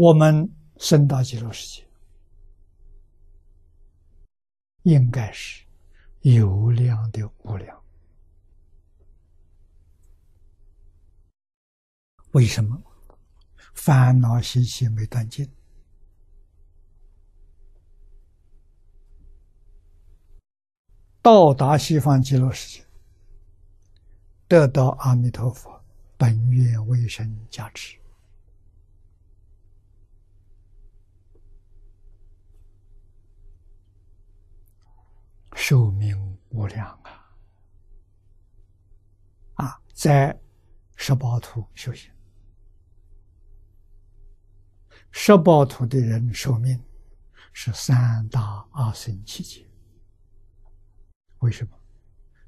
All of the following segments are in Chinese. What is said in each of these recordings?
我们升到极乐世界，应该是有量的无量。为什么？烦恼习气没断尽，到达西方极乐世界，得到阿弥陀佛本愿威神加持，寿命无量啊！啊，在十八图修行。十八土的人寿命是三大阿僧祇劫。为什么？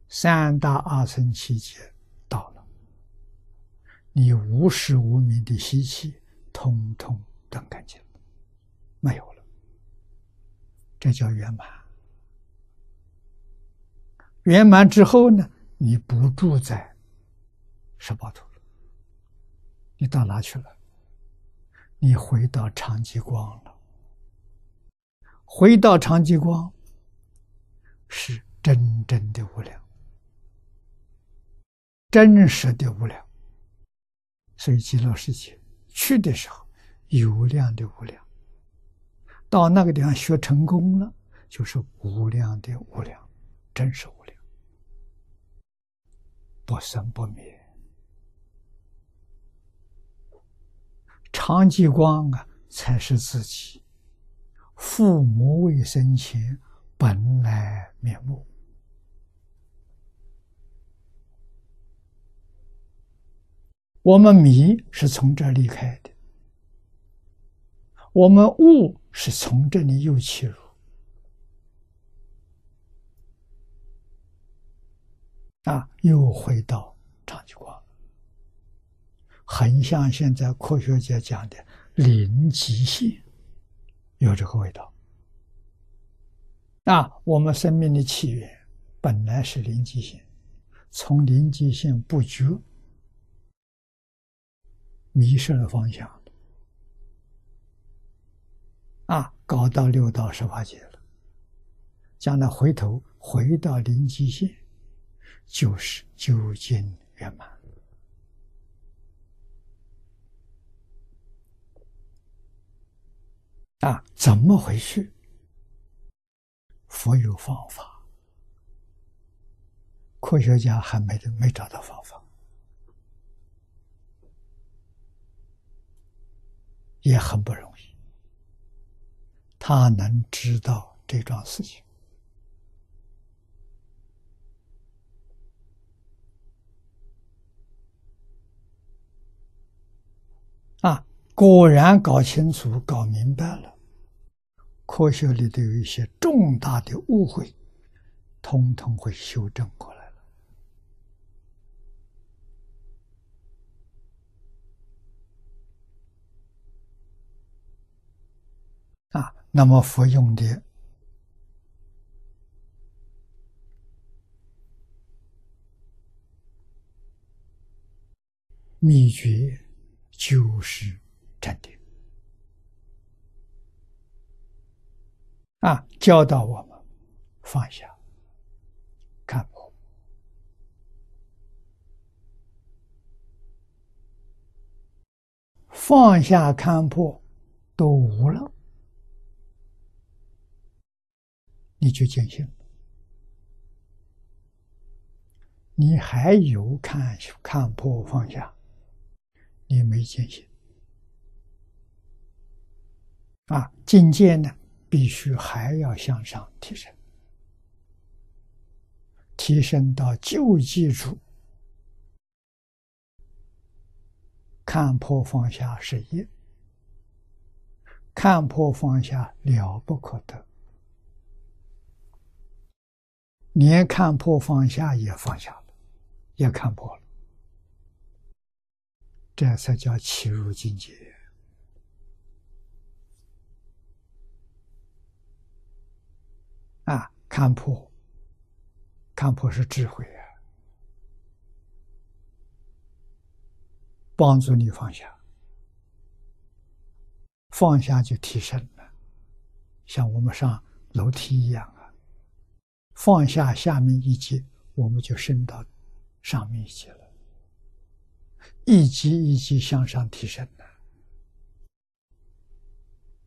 三大阿僧祇劫到了，你无始无明的习气通通断干净了，没有了，这叫圆满。圆满之后呢，你不住在十八土了，你到哪去了？你回到长极光了，回到长极光是真正的无量，真实的无量。所以极乐世界去的时候有量的无量，到那个地方学成功了，就是无量的无量，真实无量，不生不灭。长寂光啊，才是自己父母未生前本来面目。我们迷是从这离开的，我们悟是从这里又切入。啊，又回到长极光。很像现在科学家讲的零极限，有这个味道。啊，我们生命的起源本来是零极限，从零极限不觉，迷失了方向，啊，搞到六道十八界了。将来回头回到零极限，就是究竟圆满。啊，怎么回事？佛有方法，科学家还没没找到方法，也很不容易。他能知道这桩事情果然搞清楚、搞明白了，科学里头有一些重大的误会，通通会修正过来了。啊，那么佛用的秘诀就是。啊，教导我们放下、看破，放下看破都无了，你就见性你还有看看破放下，你没见性。啊，境界呢，必须还要向上提升，提升到旧基础，看破放下是一，看破放下了不可得，连看破放下也放下了，也看破了，这才叫起入境界。啊，看破，看破是智慧啊，帮助你放下。放下就提升了，像我们上楼梯一样啊，放下下面一级，我们就升到上面一级了，一级一级向上提升了。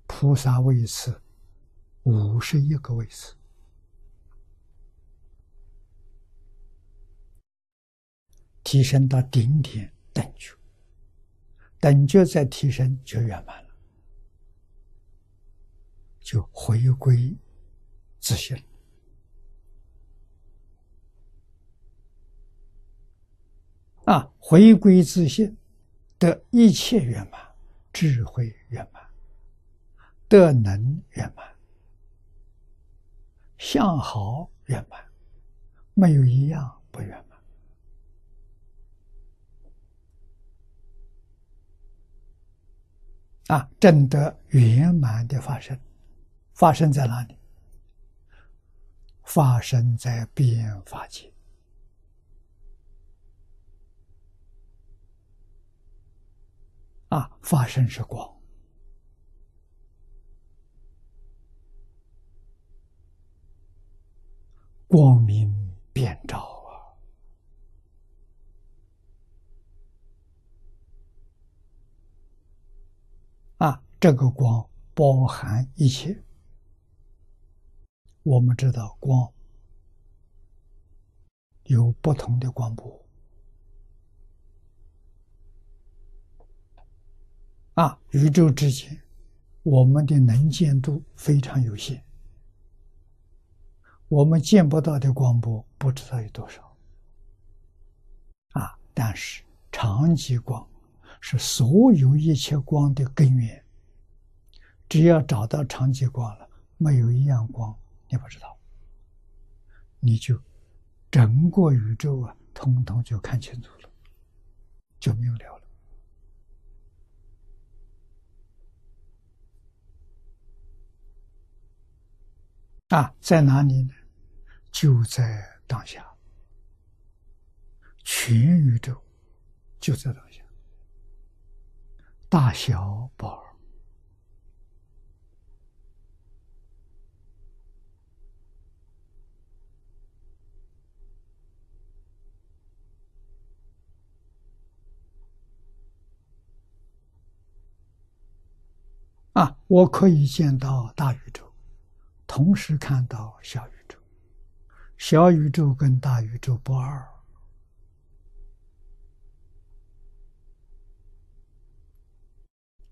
菩萨位次五十一个位次，提升到顶点等觉，等觉再提升就圆满了。就回归自信啊！回归自信，得一切圆满，智慧圆满，德能圆满，相好圆满，没有一样不圆满啊！正得圆满的发生。发生在哪里？发生在变法界啊！发生是光，光明遍照这个光包含一切。我们知道光有不同的光波啊，宇宙之间，我们的能见度非常有限，我们见不到的光波不知道有多少啊。但是长极光是所有一切光的根源，只要找到长极光了，没有一样光。你不知道，你就整个宇宙啊，通通就看清楚了，就明了了。啊，在哪里呢？就在当下，全宇宙就在当下，大小宝。啊，我可以见到大宇宙，同时看到小宇宙，小宇宙跟大宇宙不二，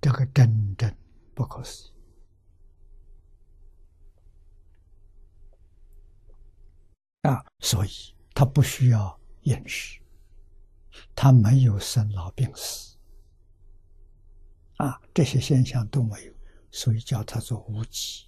这个真正不可思议啊！所以他不需要饮食，他没有生老病死。啊，这些现象都没有，所以叫它做无极。